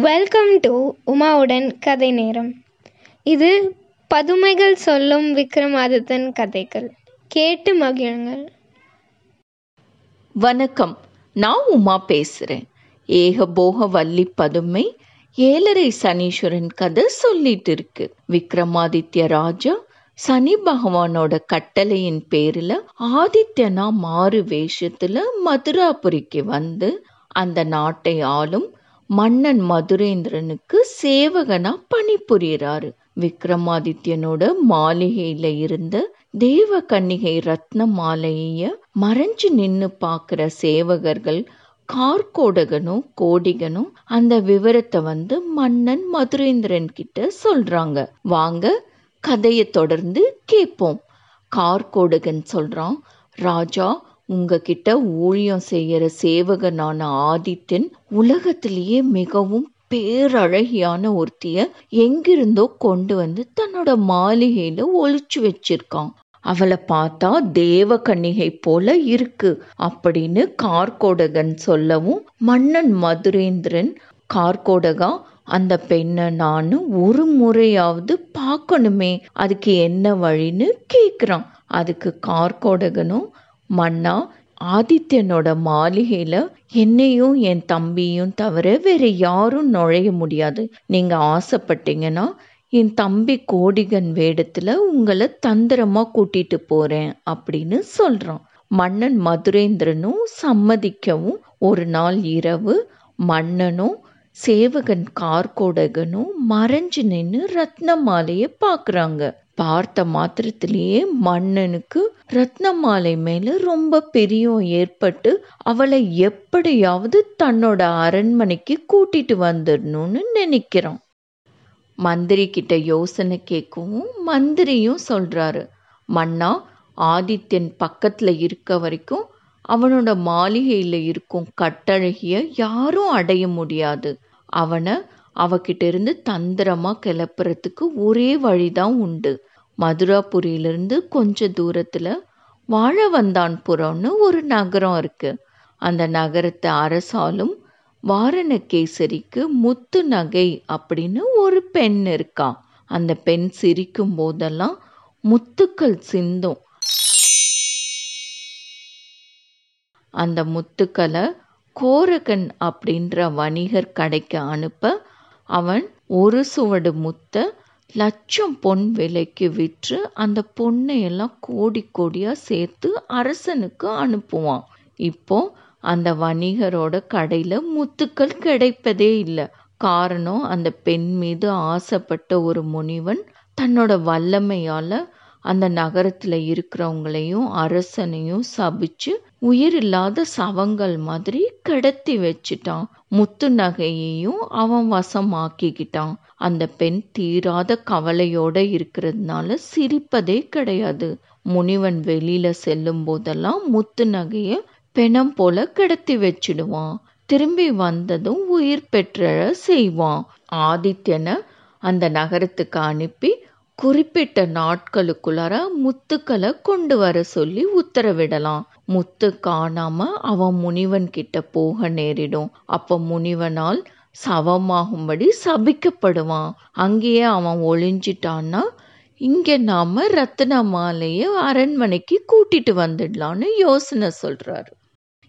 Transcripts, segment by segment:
Welcome to உமாவுடன் கதை நேரம். இது பதுமைகள் சொல்லும் விக்ரமாதித்தன் கதைகள். கேட்டு மகிழுங்கள். வணக்கம். நான் உமா பேசுறேன். ஏகபோக வள்ளி பதுமை ஏழரை சனீஸ்வரன் கதை சொல்லிட்டு இருக்கு விக்ரமாதித்ய ராஜா சனி பகவானோட கட்டளையின் பேரில் ஆதித்யனா மாறு வேஷத்தில் மதுராபுரிக்கு வந்து அந்த நாட்டை ஆளும் மன்னன் மதுரேந்திரனுக்கு சேவகனா பணிபுரியறாரு விக்ரமாதித்யனோட மாளிகையில இருந்த தேவ கன்னிகை ரத்ன மாலைய மறைஞ்சு நின்னு பாக்குற சேவகர்கள் கார்கோடகனும் கோடிகனும் அந்த விவரத்தை வந்து மன்னன் மதுரேந்திரன் கிட்ட சொல்றாங்க. வாங்க கதையை தொடர்ந்து கேட்போம் கார்கோடகன் சொல்றான் ராஜா உங்ககிட்ட ஊழியம் செய்யற சேவகனான ஆதித்தன் உலகத்திலேயே மிகவும் பேரழகியான ஒருத்திய எங்கிருந்தோ கொண்டு வந்து தன்னோட மாளிகையில ஒழிச்சு வச்சிருக்கான். அவளை பார்த்தா தேவ கன்னிகை போல இருக்கு அப்படின்னு கார்கோடகன் சொல்லவும் மன்னன் மதுரேந்திரன் கார்கோடகா அந்த பெண்ணை நான் ஒரு முறையாவது பார்க்கணுமே அதுக்கு என்ன வழின்னு கேட்குறான் அதுக்கு கார்கோடகனும் மன்னா ஆதித்யனோட மாளிகையில என்னையும் என் தம்பியும் தவிர வேற யாரும் நுழைய முடியாது. நீங்க ஆசைப்பட்டீங்கன்னா என் தம்பி கோடிகன் வேடத்துல உங்களை தந்திரமா கூட்டிட்டு போறேன் அப்படின்னு சொல்றான். மன்னன் மதுரேந்திரனும் சம்மதிக்கவும். ஒரு நாள் இரவு மன்னனும் சேவகன் கார்கோடகனும் மறைஞ்சு நின்று ரத்ன மாலையை பார்க்குறாங்க. பார்த்த மாத்திரத்திலேயே மன்னனுக்கு ரத்னமாலை மேல ரொம்ப பிரியம் ஏற்பட்டு அவளை எப்படியாவது தன்னோட அரண்மனைக்கு கூட்டிட்டு வந்துடணும்னு நினைக்கிறான் மந்திரி கிட்ட யோசனை கேட்கவும் மந்திரியும் சொல்றாரு மன்னா ஆதித்யன் பக்கத்துல இருக்க வரைக்கும் அவனோட மாளிகையில இருக்கும் கட்டழகிய யாரும் அடைய முடியாது. அவனை அவகிட்ட இருந்து தந்திரமா கிளப்புறதுக்கு ஒரே வழிதான் உண்டு. மதுராபுரியிலிருந்து கொஞ்ச தூரத்தில் வாழவந்தான்புரம்னு ஒரு நகரம் இருக்கு. அந்த நகரத்தை அரசாலும் வாரணகேசரிக்கு முத்து நகை அப்படின்னு ஒரு பெண் இருக்கா அந்த பெண் சிரிக்கும் போதெல்லாம் முத்துக்கள் சிந்தும். அந்த முத்துக்களை கோரகன் அப்படின்ற வணிகர் கடைக்கு அனுப்ப அவன் ஒரு சுவடு முத்த லட்சம் பொன் விலைக்கு விற்று அந்த பொண்ணை எல்லாம் கோடி கோடியாக சேர்த்து அரசனுக்கு அனுப்புவான். இப்போ அந்த வணிகரோட கடையில் முத்துக்கள் கிடைப்பதே இல்லை. காரணம் அந்த பெண் மீது ஆசைப்பட்ட ஒரு முனிவன் தன்னோட வல்லமையால் அந்த நகரத்தில் இருக்கிறவங்களையும் அரசனையும் சபிச்சு உயிரில்லாத சவங்கள் மாதிரி கடத்தி வச்சிட்டான். முத்து நகையையும் அவன் வசமாக்கிக்கிட்டான். அந்த பெண் தீராத கவலையோட இருக்கிறதுனால சிரிப்பதே கிடையாது. முனிவன் வெளியில செல்லும் போதெல்லாம் முத்து நகைய பெணம் போல கடத்தி வச்சிடுவான். திரும்பி வந்ததும் உயிர் பெற்ற செய்வான். ஆதித்யனை அந்த நகரத்துக்கு அனுப்பி குறிப்பிட்ட நாட்களுக்குள்ளார முத்துக்களை கொண்டு வர சொல்லி உத்தரவிடலாம். முத்து காணாம அவன் முனிவன் கிட்ட போக நேரிடும். அப்ப முனிவனால் சவமாகும்படி சபிக்கப்படுவான். அங்கேயே அவன் ஒளிஞ்சிட்டான்னா இங்க நாம ரத்தின மாலைய அரண்மனைக்கு கூட்டிட்டு வந்துடலான்னு யோசனை சொல்றாரு.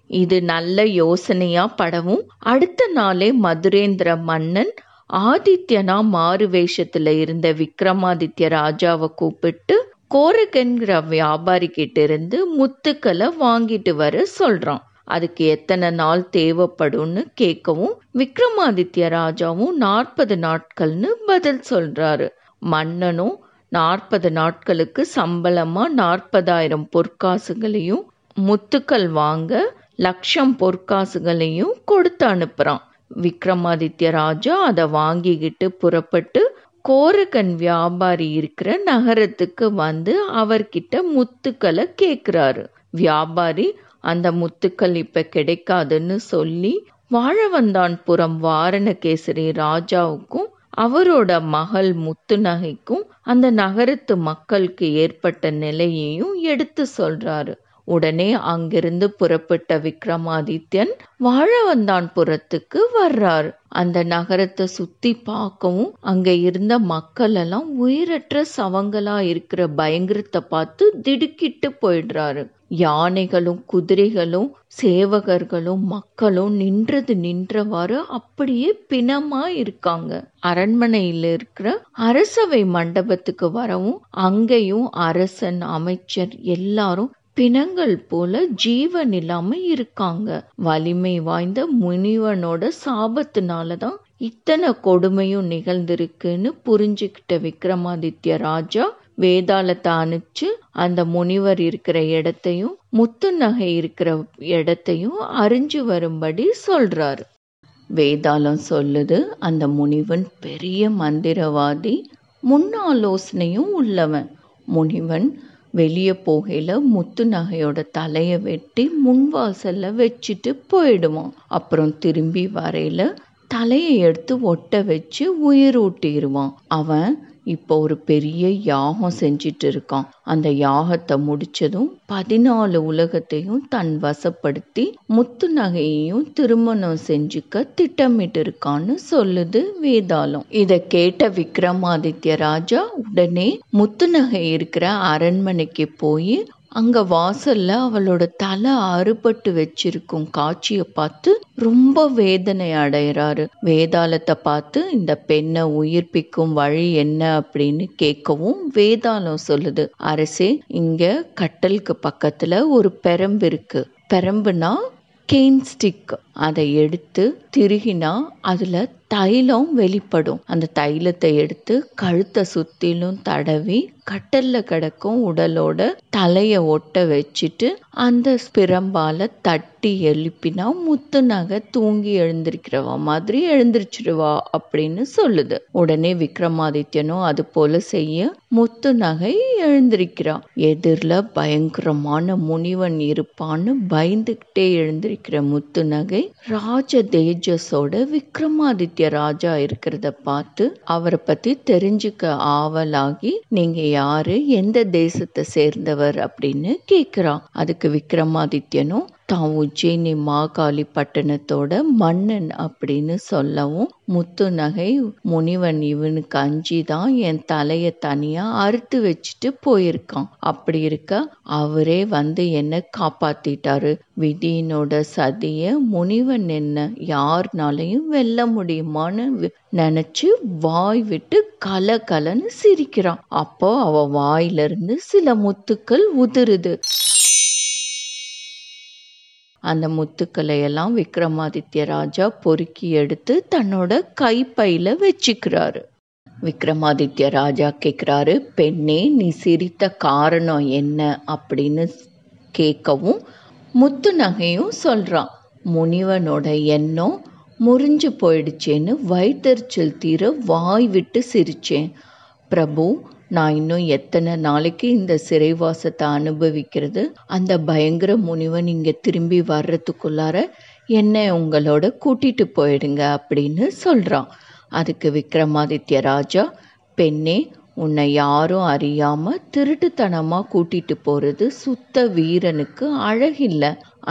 இது நல்ல யோசனையா படவும். அடுத்த நாளே மதுரேந்திர மன்னன் ஆதித்யனா மாறு வேஷத்துல இருந்த விக்ரமாதித்ய ராஜாவை கூப்பிட்டு கோரகன்கிற வியாபாரி கிட்ட இருந்து முத்துக்களை வாங்கிட்டு வர சொல்றான். அதுக்கு எத்தனை நாள் தேவைப்படும்னு கேட்கவும் விக்ரமாதித்ய ராஜாவும் நாற்பது நாட்கள்னு பதில் சொல்றாரு. மன்னனும் நாற்பது நாட்களுக்கு சம்பளமா நாற்பதாயிரம் பொற்காசுகளையும் முத்துக்கள் வாங்க லட்சம் பொற்காசுகளையும் கொடுத்து அனுப்புறான். விக்ரமாதித்ய ராஜா அதை வாங்கிக்கிட்டு புறப்பட்டு கோரகன் வியாபாரி இருக்கிற நகரத்துக்கு வந்து அவர்கிட்ட முத்துக்களை கேட்குறாரு வியாபாரி அந்த முத்துக்கள் இப்ப கிடைக்காதுன்னு சொல்லி வாழவந்தான்புரம் வாரணகேசரி ராஜாவுக்கும் அவரோட மகள் முத்து நகைக்கும் அந்த நகரத்து மக்களுக்கு ஏற்பட்ட நிலையையும் எடுத்து சொல்றாரு. உடனே அங்கிருந்து புறப்பட்ட விக்ரமாதித்யன் வாழவந்தான் புறத்துக்கு வர்றார். அந்த நகரத்தை சுத்தி பார்க்கவும் அங்க இருந்த மக்கள் எல்லாம் உயிரற்ற சவங்களா இருக்கிற பயங்கரத்தை பார்த்து திடுக்கிட்டு போயிடுறாரு. யானைகளும் குதிரைகளும் சேவகர்களும் மக்களும் நின்றது நின்றவாறு அப்படியே பிணமா இருக்காங்க. அரண்மனையில் இருக்கிற அரசவை மண்டபத்துக்கு வரவும் அங்கேயும் அரசன் அமைச்சர் எல்லாரும் பிணங்கள் போல ஜீவன் இல்லாம இருக்காங்க. வலிமை வாய்ந்த முனிவனோட சாபத்தினாலதான் இத்தனை கொடுமையும் நிகழ்ந்திருக்குன்னு புரிஞ்சுக்கிட்ட விக்ரமாதித்ய ராஜா வேதாளத்தை அனுப்பிச்சு அந்த முனிவர் இருக்கிற இடத்தையும் முத்து நகை இருக்கிற இடத்தையும் அறிஞ்சு வரும்படி சொல்றாரு. வேதாளம் சொல்லுது அந்த முனிவன் பெரிய மந்திரவாதி முன்னாலோசனையும் உள்ளவன். முனிவன் வெளியே போகையில் முத்து நகையோட தலையை வெட்டி முன்வாசலில் வச்சுட்டு போயிடுவான். அப்புறம் திரும்பி வரையில் தலையை எடுத்து ஒட்ட வச்சு உயிர் ஊட்டிடுவான் அவன் இப்போ ஒரு பெரிய யாகம் செஞ்சிட்டு இருக்கான். அந்த யாகத்தை முடிச்சதும் பதினாலு உலகத்தையும் தன் வசப்படுத்தி முத்து நகையையும் திருமணம் செஞ்சுக்க திட்டமிட்டு இருக்கான்னு சொல்லுது வேதாளம். இத கேட்ட விக்ரமாதித்ய ராஜா உடனே முத்து நகை இருக்கிற அரண்மனைக்கு போய் அங்க வாசல்ல அவளோட தலை அறுபட்டு வச்சிருக்கும் காட்சியை பார்த்து ரொம்ப வேதனை அடைகிறாரு வேதாளத்தை பார்த்து இந்த பெண்ணை உயிர்ப்பிக்கும் வழி என்ன அப்படின்னு கேட்கவும் வேதாளம் சொல்லுது. அரசே இங்க கட்டலுக்கு பக்கத்துல ஒரு பெரம்பு இருக்கு. பெரம்புனா கெயின் ஸ்டிக் அதை எடுத்து திருகினா அதுல தைலம் வெளிப்படும். அந்த தைலத்தை எடுத்து கழுத்தை சுத்திலும் தடவி கட்டல்ல கிடக்கும் உடலோட தலைய ஒட்ட வச்சுட்டு அந்த ஸ்பிரம்பால தட்டி எழுப்பினா முத்து நகை தூங்கி எழுந்திருக்கிறவா மாதிரி எழுந்திருச்சிடுவா அப்படின்னு சொல்லுது. உடனே விக்ரமாதித்யனும் அது போல செய்ய முத்து நகை எழுந்திருக்கிறான் எதிரில் பயங்கரமான முனிவன் இருப்பான்னு பயந்துகிட்டே எழுந்திருக்கிற முத்து நகை ராஜ தேஜஸோட விக்ரமாதித்ய ராஜா இருக்கிறத பார்த்து அவரை பத்தி தெரிஞ்சுக்க ஆவலாகி நீங்க யாரு? எந்த தேசத்தை சேர்ந்தவர்? அப்படின்னு கேக்குறான். அதுக்கு விக்ரமாதித்யனும் தான் உஜ்ஜயினி மாகாளி பட்டணத்தோட மன்னன் அப்படின்னு சொல்லவும் முத்து நகை முனிவன் இவனுக்கு அஞ்சி தான் என் தலைய தனியா அறுத்து வச்சுட்டு போயிருக்கான். அப்படி இருக்க அவரே வந்து என்ன காப்பாத்திட்டாரு. விதியினோட சதிய முனிவன் என்ன யாருனாலையும் வெல்ல முடியுமான்னு நினைச்சு வாய் விட்டு கல கலன்னு சிரிக்கிறான். அப்போ அவ வாயிலிருந்து சில முத்துக்கள் உதிருது. அந்த முத்துக்களை எல்லாம் விக்ரமாதித்ய ராஜா பொறுக்கி எடுத்து தன்னோட கைப்பையில வச்சுக்கிறாரு. விக்ரமாதித்ய ராஜா கேட்குறாரு பெண்ணே நீ சிரித்த காரணம் என்ன? அப்படின்னு கேட்கவும் முத்து நகையும் சொல்கிறான் முனிவனோட எண்ணம் முறிஞ்சு போயிடுச்சேன்னு வயிற்றுச்சல் தீர வாய் விட்டு சிரிச்சேன். பிரபு நான் இன்னும் எத்தனை நாளைக்கு இந்த சிறைவாசத்தை அனுபவிக்கிறது? அந்த பயங்கர முனிவன் இங்கே திரும்பி வர்றதுக்குள்ளார என்னை உங்களோட கூட்டிட்டு போயிடுங்க அப்படின்னு சொல்கிறான் அதுக்கு விக்ரமாதித்ய ராஜா பெண்ணே உன்னை யாரும் அறியாம திருட்டுத்தனமா கூட்டிட்டு போறது சுத்த வீரனுக்கு அழகில்ல.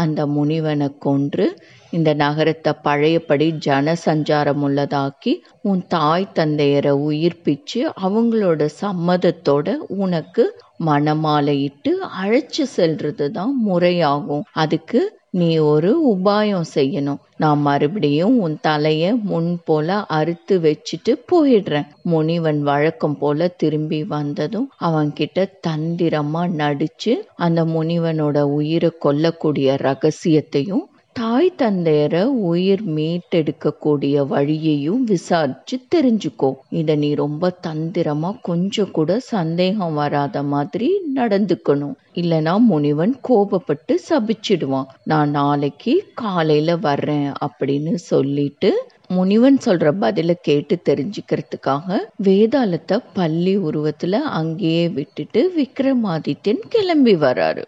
அந்த முனிவனை கொன்று இந்த நகரத்தை பழையபடி ஜனசஞ்சாரம் உள்ளதாக்கி உன் தாய் தந்தையரை உயிர்ப்பிச்சு அவங்களோட சம்மதத்தோட உனக்கு மணமாலையிட்டு அழைச்சு செல்றது தான் முறையாகும். அதுக்கு நீ ஒரு உபாயம் செய்யணும். நான் மறுபடியும் உன் தலைய முன் போல அறுத்து வச்சுட்டு போயிடுறேன். முனிவன் வழக்கம் போல திரும்பி வந்ததும் அவன்கிட்ட தந்திரமா நடிச்சு அந்த முனிவனோட உயிரை கொல்லக்கூடிய ரகசியத்தையும் தாய் தந்தையரை உயிர் மீட்டெடுக்கக்கூடிய வழியையும் விசாரிச்சு தெரிஞ்சுக்கோ. இத நீ ரொம்ப தந்திரமா கொஞ்சம் கூட சந்தேகம் வராத மாதிரி நடந்துக்கணும். இல்லனா முனிவன் கோபப்பட்டு சபிச்சிடுவான். நான் நாளைக்கு காலையில வர்றேன் அப்படின்னு சொல்லிட்டு முனிவன் சொல்ற பதில கேட்டு தெரிஞ்சுக்கிறதுக்காக வேதாளத்தை பள்ளி உருவத்துல அங்கேயே விட்டுட்டு விக்ரமாதித்யன் கிளம்பி வராரு.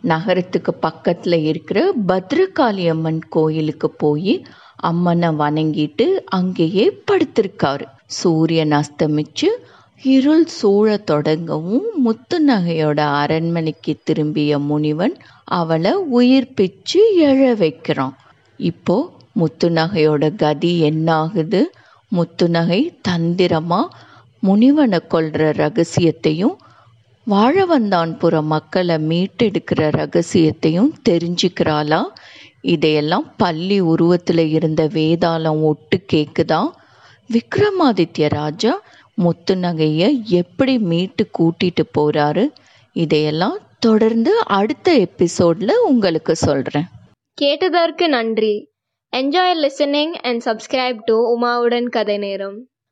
நகரத்துக்கு பக்கத்தில் இருக்கிற பத்ரகாளி அம்மன் கோயிலுக்கு போய் அம்மனை வணங்கிட்டு அங்கேயே படுத்திருக்காரு. சூரியன் அஸ்தமிச்சு இருள் சூழ தொடங்கவும் முத்துநகையோட அரண்மனைக்கு திரும்பிய முனிவன் அவளை உயிர்ப்பிச்சு எழ வைக்கிறான். இப்போ முத்துநகையோட கதி என்னாகுது? முத்துநகை தந்திரமா? முனிவனை கொல்ற ரகசியத்தையும் வாழவந்தான்புற மக்களை மீட்டெடுக்கிற ரகசியத்தையும் தெரிஞ்சுக்கிறாளா? இதையெல்லாம் பள்ளி உருவத்தில் இருந்த வேதாளம் ஒட்டு கேட்குதா விக்ரமாதித்ய ராஜா முத்துநகையை எப்படி மீட்டு கூட்டிட்டு போறாரு? இதையெல்லாம் தொடர்ந்து அடுத்த எபிசோட்ல உங்களுக்கு சொல்றேன். கேட்டதற்கு நன்றி. Enjoy listening and subscribe to உமாவுடன் கதை நேரம்.